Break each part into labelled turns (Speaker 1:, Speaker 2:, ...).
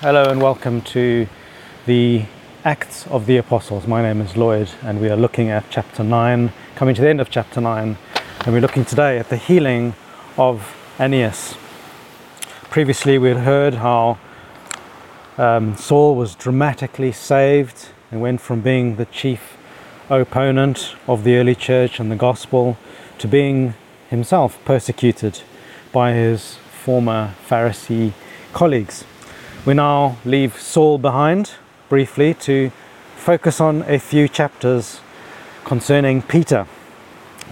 Speaker 1: Hello and welcome to the Acts of the Apostles. My name is Lloyd and we are looking at chapter 9, coming to the end of chapter 9, and we're looking today at the healing of Aeneas. Previously, we had heard how um, Saul was dramatically saved and went from being the chief opponent of the early church and the gospel to being himself persecuted by his former Pharisee colleagues. We now leave Saul behind briefly to focus on a few chapters concerning Peter,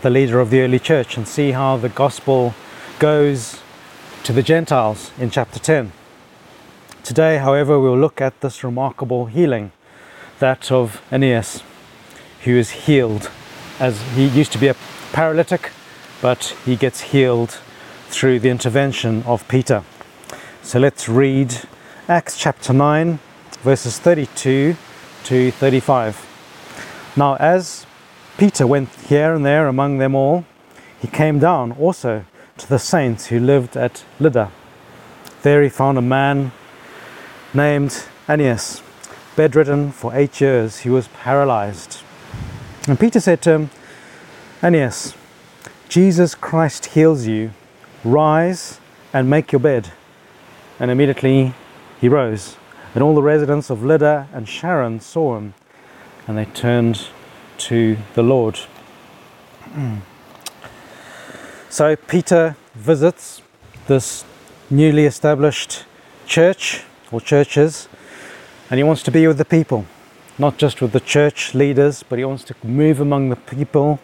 Speaker 1: the leader of the early church, and see how the gospel goes to the Gentiles in chapter 10. Today, however, we'll look at this remarkable healing, that of Aeneas, who is healed, as he used to be a paralytic, but he gets healed through the intervention of Peter. So let's read Acts chapter 9, verses 32 to 35. Now, as Peter went here and there among them all, he came down also to the saints who lived at Lydda. There he found a man named Aeneas, bedridden for eight years. He was paralyzed. And Peter said to him, Aeneas, Jesus Christ heals you. Rise and make your bed. And immediately he rose. And all the residents of Lydda and Sharon saw him, and they turned to the Lord. So Peter visits this newly established church or churches, and he wants to be with the people, not just with the church leaders, but he wants to move among the people.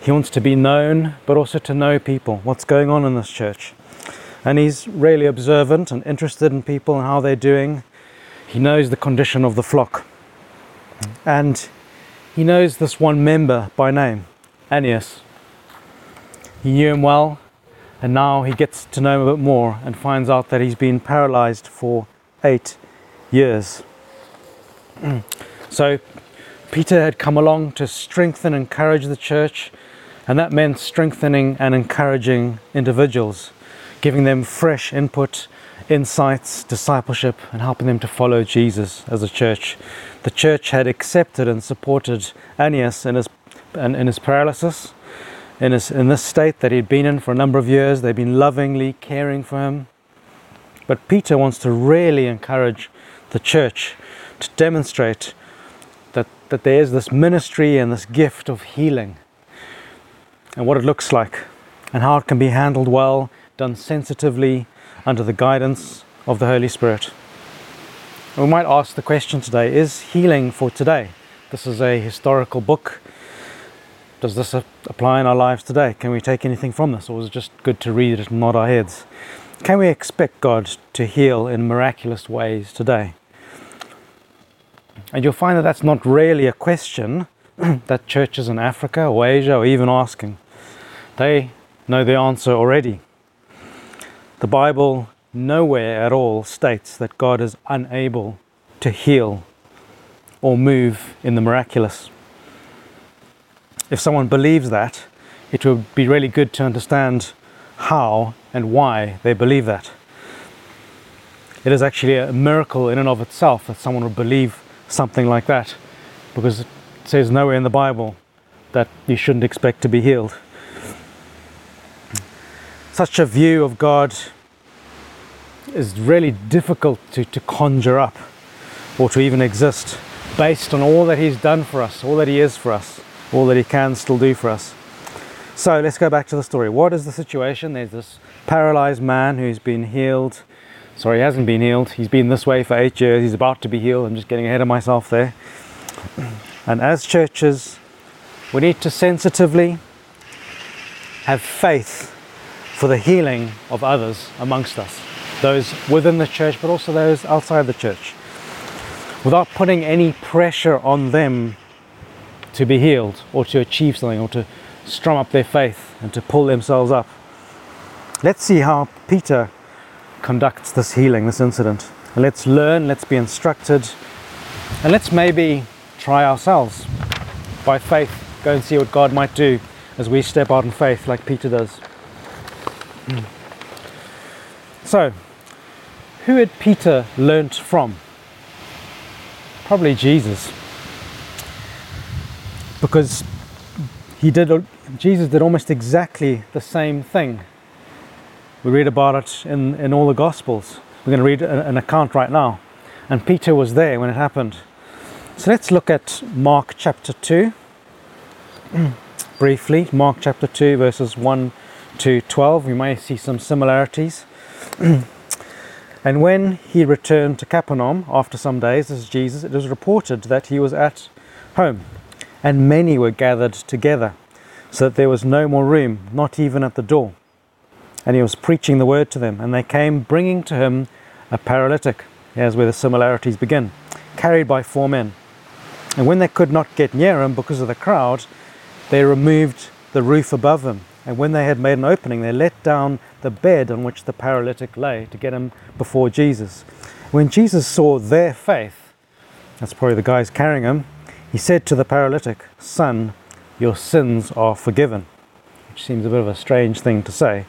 Speaker 1: He wants to be known, but also to know people, what's going on in this church. And he's really observant and interested in people and how they're doing. He knows the condition of the flock. And he knows this one member by name, Aeneas. He knew him well, and now he gets to know him a bit more and finds out that he's been paralyzed for eight years. so, Peter had come along to strengthen and encourage the church, and that meant strengthening and encouraging individuals, giving them fresh input, insights, discipleship, and helping them to follow Jesus as a church. The church had accepted and supported Aeneas in his, in, in his paralysis in, his, in this state that he'd been in for a number of years. They'd been lovingly caring for him. But Peter wants to really encourage the church to demonstrate that, that there is this ministry and this gift of healing and what it looks like and how it can be handled well, done sensitively under the guidance of the Holy Spirit. We might ask the question today is healing for today? This is a historical book does this apply in our lives today? Can we take anything from this, or is it just good to read it and nod our heads? Can we expect God to heal in miraculous ways today? And you'll find that that's not really a question that churches in Africa or Asia are even asking. They know the answer already. The Bible nowhere at all states that God is unable to heal or move in the miraculous if someone believes that, it would be really good to understand how and why they believe that. It is actually a miracle in and of itself that someone would believe something like that because it says nowhere in the Bible that you shouldn't expect to be healed. Such a view of God is really difficult to, to conjure up or to even exist based on all that He's done for us, all that He is for us all that he can still do for us. So let's go back to the story. What is the situation? There's this paralyzed man who's been healed. Sorry, he hasn't been healed. He's been this way for eight years. He's about to be healed. I'm just getting ahead of myself there. And as churches, we need to sensitively have faith for the healing of others amongst us, those within the church, but also those outside the church, without putting any pressure on them to be healed or to achieve something or to strum up their faith and to pull themselves up. Let's see how Peter conducts this healing, this incident. And let's learn, let's be instructed, and let's maybe try ourselves by faith, go and see what God might do as we step out in faith like Peter does. Mm. So, who had Peter learnt from? Probably Jesus. Because he did Jesus did almost exactly the same thing. We read about it in, in all the Gospels. We're going to read an account right now. And Peter was there when it happened. So let's look at Mark chapter 2 briefly. Mark chapter 2, verses 1 to 12. We may see some similarities. and when he returned to Capernaum after some days, this is Jesus, it was reported that he was at home, and many were gathered together, so that there was no more room, not even at the door. And he was preaching the word to them, and they came bringing to him a paralytic. Here's where the similarities begin carried by four men. And when they could not get near him because of the crowd, they removed the roof above him and when they had made an opening, they let down the bed on which the paralytic lay to get him before Jesus. When Jesus saw their faith, that's probably the guys carrying him, he said to the paralytic, Son, your sins are forgiven. Which seems a bit of a strange thing to say.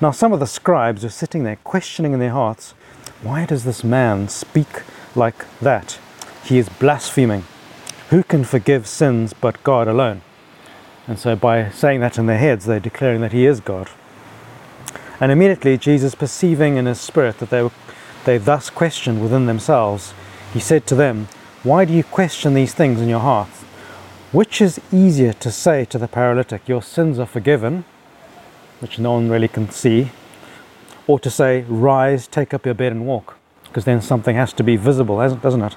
Speaker 1: Now, some of the scribes were sitting there questioning in their hearts, Why does this man speak like that? He is blaspheming. Who can forgive sins but God alone? And so, by saying that in their heads, they're declaring that He is God. And immediately, Jesus, perceiving in His spirit that they, were, they thus questioned within themselves, He said to them, Why do you question these things in your hearts? Which is easier to say to the paralytic, Your sins are forgiven, which no one really can see, or to say, Rise, take up your bed and walk? Because then something has to be visible, doesn't it?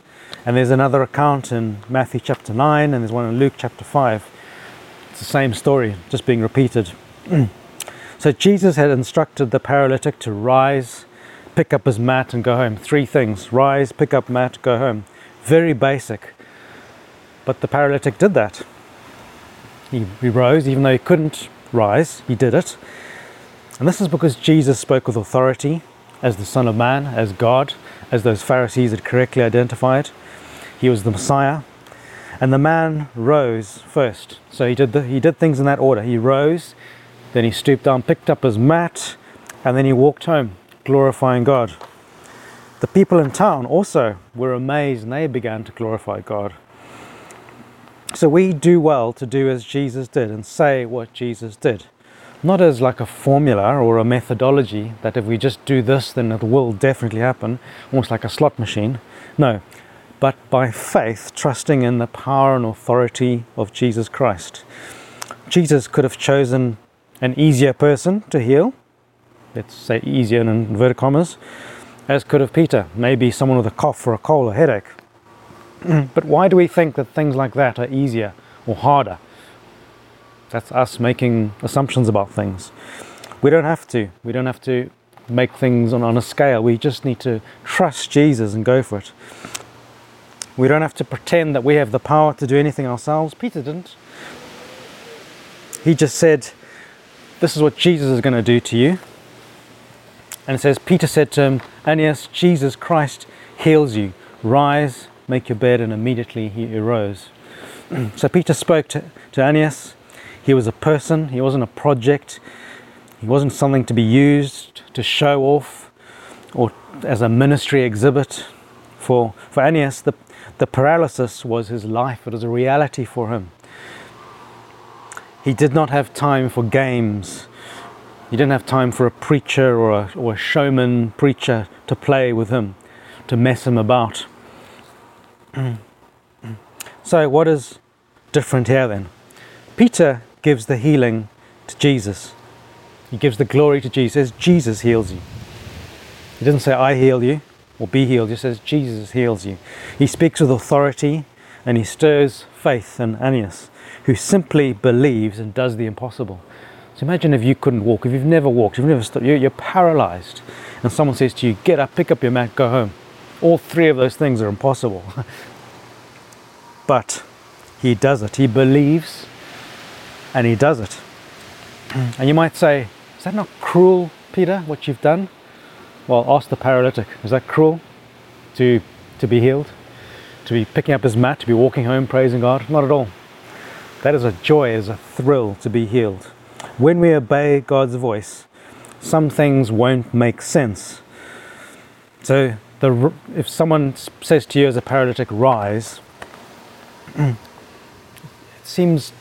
Speaker 1: And there's another account in Matthew chapter 9, and there's one in Luke chapter 5. It's the same story, just being repeated. so Jesus had instructed the paralytic to rise, pick up his mat, and go home. Three things rise, pick up mat, go home. Very basic. But the paralytic did that. He, he rose, even though he couldn't rise, he did it. And this is because Jesus spoke with authority as the Son of Man, as God, as those Pharisees had correctly identified. He was the Messiah. And the man rose first. So he did, the, he did things in that order. He rose, then he stooped down, picked up his mat, and then he walked home, glorifying God. The people in town also were amazed and they began to glorify God. So we do well to do as Jesus did and say what Jesus did. Not as like a formula or a methodology that if we just do this, then it will definitely happen, almost like a slot machine. No, but by faith, trusting in the power and authority of Jesus Christ. Jesus could have chosen an easier person to heal, let's say easier in inverted commas, as could have Peter, maybe someone with a cough or a cold or headache. but why do we think that things like that are easier or harder? That's us making assumptions about things. We don't have to. We don't have to make things on, on a scale. We just need to trust Jesus and go for it. We don't have to pretend that we have the power to do anything ourselves. Peter didn't. He just said, This is what Jesus is going to do to you. And it says, Peter said to him, Aeneas, Jesus Christ heals you. Rise, make your bed. And immediately he arose. so Peter spoke to, to Aeneas. He was a person, he wasn't a project, he wasn't something to be used to show off or as a ministry exhibit. For, for Aeneas, the, the paralysis was his life, it was a reality for him. He did not have time for games. He didn't have time for a preacher or a, or a showman preacher to play with him, to mess him about. so, what is different here then? Peter gives the healing to Jesus. He gives the glory to Jesus. Jesus heals you. He doesn't say, I heal you or be healed. He says Jesus heals you. He speaks with authority and he stirs faith in Aeneas, who simply believes and does the impossible. So imagine if you couldn't walk, if you've never walked, you've never stopped, you're, you're paralyzed, and someone says to you, Get up, pick up your mat, go home. All three of those things are impossible. but he does it. He believes and he does it. And you might say, Is that not cruel, Peter, what you've done? Well, ask the paralytic. Is that cruel to, to be healed? To be picking up his mat, to be walking home praising God? Not at all. That is a joy, it is a thrill to be healed. When we obey God's voice, some things won't make sense. So, the, if someone says to you as a paralytic, rise, it seems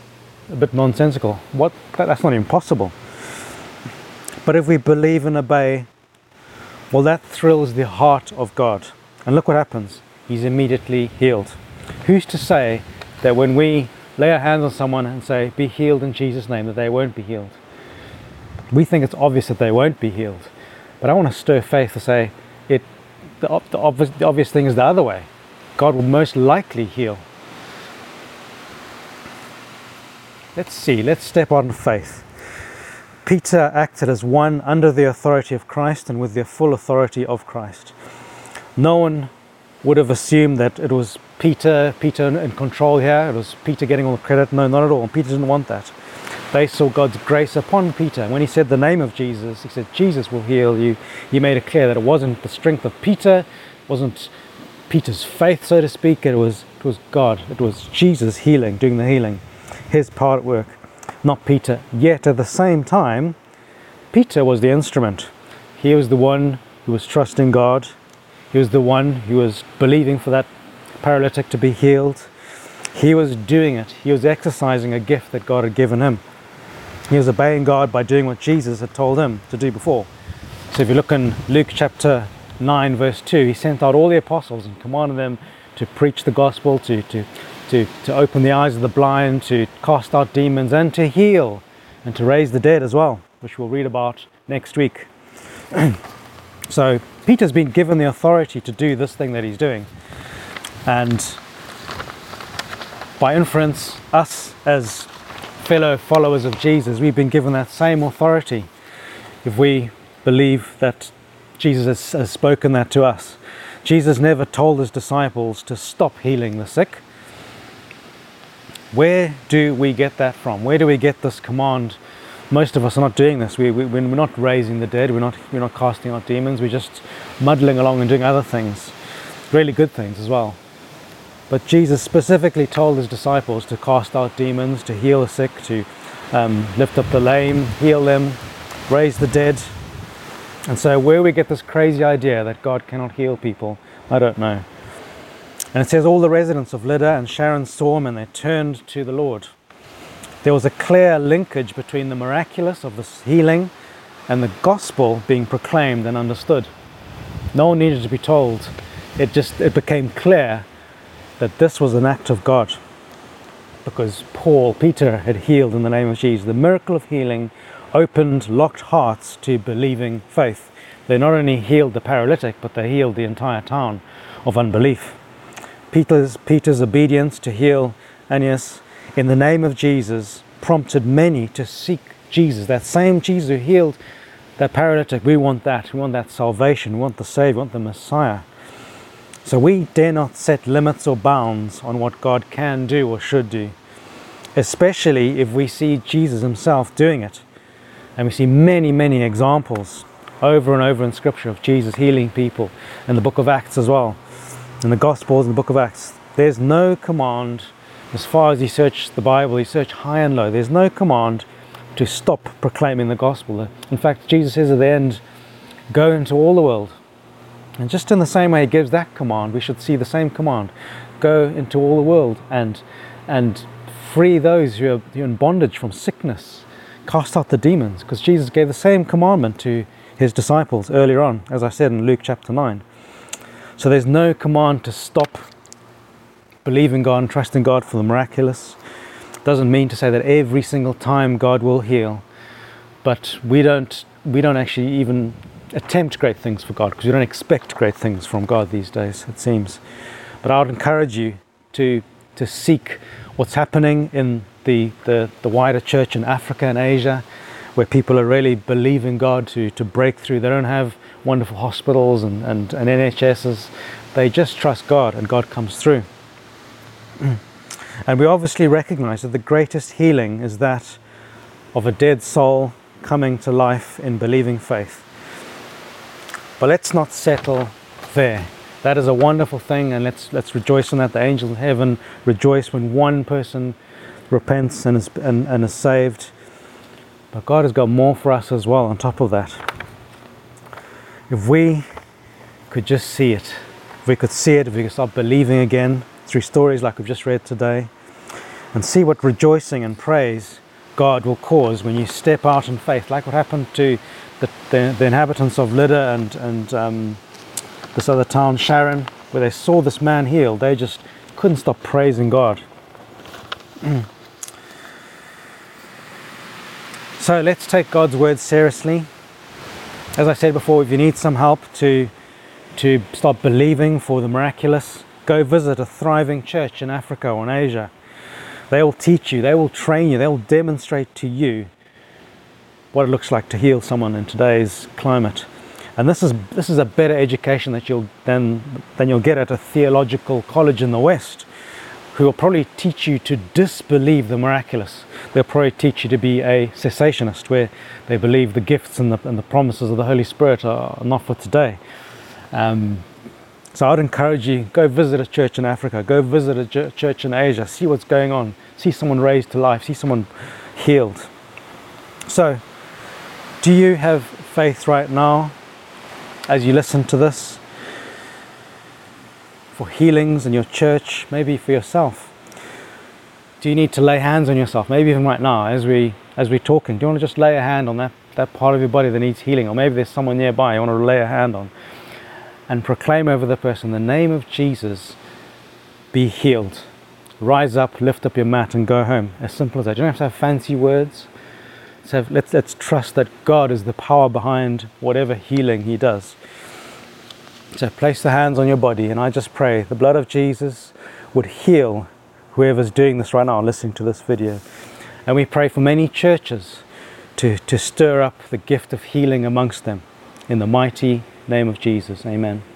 Speaker 1: a bit nonsensical. What? That's not impossible. But if we believe and obey, well, that thrills the heart of God. And look what happens. He's immediately healed. Who's to say that when we lay our hands on someone and say, Be healed in Jesus' name, that they won't be healed? We think it's obvious that they won't be healed. But I want to stir faith to say, it, the, the, obvious, the obvious thing is the other way. God will most likely heal. Let's see, let's step on faith. Peter acted as one under the authority of Christ and with the full authority of Christ. No one would have assumed that it was Peter, Peter in control here. It was Peter getting all the credit. No, not at all. Peter didn't want that. They saw God's grace upon Peter. When he said the name of Jesus, he said, Jesus will heal you. He made it clear that it wasn't the strength of Peter, it wasn't Peter's faith, so to speak. It was, it was God. It was Jesus healing, doing the healing. His part work not Peter. Yet at the same time, Peter was the instrument. He was the one who was trusting God. He was the one who was believing for that paralytic to be healed. He was doing it. He was exercising a gift that God had given him. He was obeying God by doing what Jesus had told him to do before. So if you look in Luke chapter 9, verse 2, he sent out all the apostles and commanded them to preach the gospel, to, to to, to open the eyes of the blind, to cast out demons, and to heal and to raise the dead as well, which we'll read about next week. so, Peter's been given the authority to do this thing that he's doing. And by inference, us as fellow followers of Jesus, we've been given that same authority if we believe that Jesus has, has spoken that to us. Jesus never told his disciples to stop healing the sick where do we get that from? Where do we get this command? Most of us are not doing this. We, we, we're not raising the dead, we're not, we're not casting out demons, we're just muddling along and doing other things, really good things as well. But Jesus specifically told his disciples to cast out demons, to heal the sick, to um, lift up the lame, heal them, raise the dead. And so, where we get this crazy idea that God cannot heal people, I don't know. And it says, All the residents of Lydda and Sharon saw him and they turned to the Lord. There was a clear linkage between the miraculous of this healing and the gospel being proclaimed and understood. No one needed to be told. It just it became clear that this was an act of God. Because Paul, Peter had healed in the name of Jesus. The miracle of healing opened locked hearts to believing faith. They not only healed the paralytic, but they healed the entire town of unbelief. Peter's, Peter's obedience to heal Aeneas in the name of Jesus prompted many to seek Jesus. That same Jesus who healed that paralytic, we want that. We want that salvation. We want the Savior. We want the Messiah. So we dare not set limits or bounds on what God can do or should do, especially if we see Jesus Himself doing it. And we see many, many examples over and over in Scripture of Jesus healing people, in the book of Acts as well in the Gospels, in the book of Acts, there's no command, as far as you search the Bible, you search high and low, there's no command to stop proclaiming the gospel. In fact, Jesus says at the end, go into all the world. And just in the same way he gives that command, we should see the same command. Go into all the world and and free those who are, who are in bondage from sickness. Cast out the demons, because Jesus gave the same commandment to his disciples earlier on, as I said in Luke chapter 9. So there's no command to stop believing God and trusting God for the miraculous. Doesn't mean to say that every single time God will heal, but we don't we don't actually even attempt great things for God because we don't expect great things from God these days, it seems. But I would encourage you to to seek what's happening in the, the, the wider church in Africa and Asia, where people are really believing God to, to break through. They don't have wonderful hospitals and, and, and NHSs, They just trust God and God comes through. And we obviously recognize that the greatest healing is that of a dead soul coming to life in believing faith. But let's not settle there. That is a wonderful thing, and let's let's rejoice in that. The angels in heaven rejoice when one person repents and is and, and is saved. But God has got more for us as well on top of that. If we could just see it, if we could see it, if we could start believing again through stories like we've just read today, and see what rejoicing and praise God will cause when you step out in faith, like what happened to the, the, the inhabitants of Lydda and, and um, this other town, Sharon, where they saw this man healed. They just couldn't stop praising God. so let's take God's word seriously. As I said before, if you need some help to to start believing for the miraculous, go visit a thriving church in Africa or in Asia. They will teach you, they will train you, they will demonstrate to you what it looks like to heal someone in today's climate. And this is this is a better education that you'll than than you'll get at a theological college in the West, who will probably teach you to disbelieve the miraculous. They'll probably teach you to be a cessationist, where they believe the gifts and the, and the promises of the Holy Spirit are not for today. Um, so I'd encourage you go visit a church in Africa, go visit a church in Asia, see what's going on, see someone raised to life, see someone healed. So, do you have faith right now as you listen to this for healings in your church, maybe for yourself? Do you need to lay hands on yourself? Maybe even right now, as we as we're talking, do you want to just lay a hand on that, that part of your body that needs healing? Or maybe there's someone nearby you want to lay a hand on and proclaim over the person the name of Jesus, be healed. Rise up, lift up your mat, and go home. As simple as that. You don't have to have fancy words. Let's, have, let's, let's trust that God is the power behind whatever healing He does. So place the hands on your body, and I just pray the blood of Jesus would heal whoever's doing this right now, listening to this video. And we pray for many churches to, to stir up the gift of healing amongst them in the mighty name of Jesus. Amen.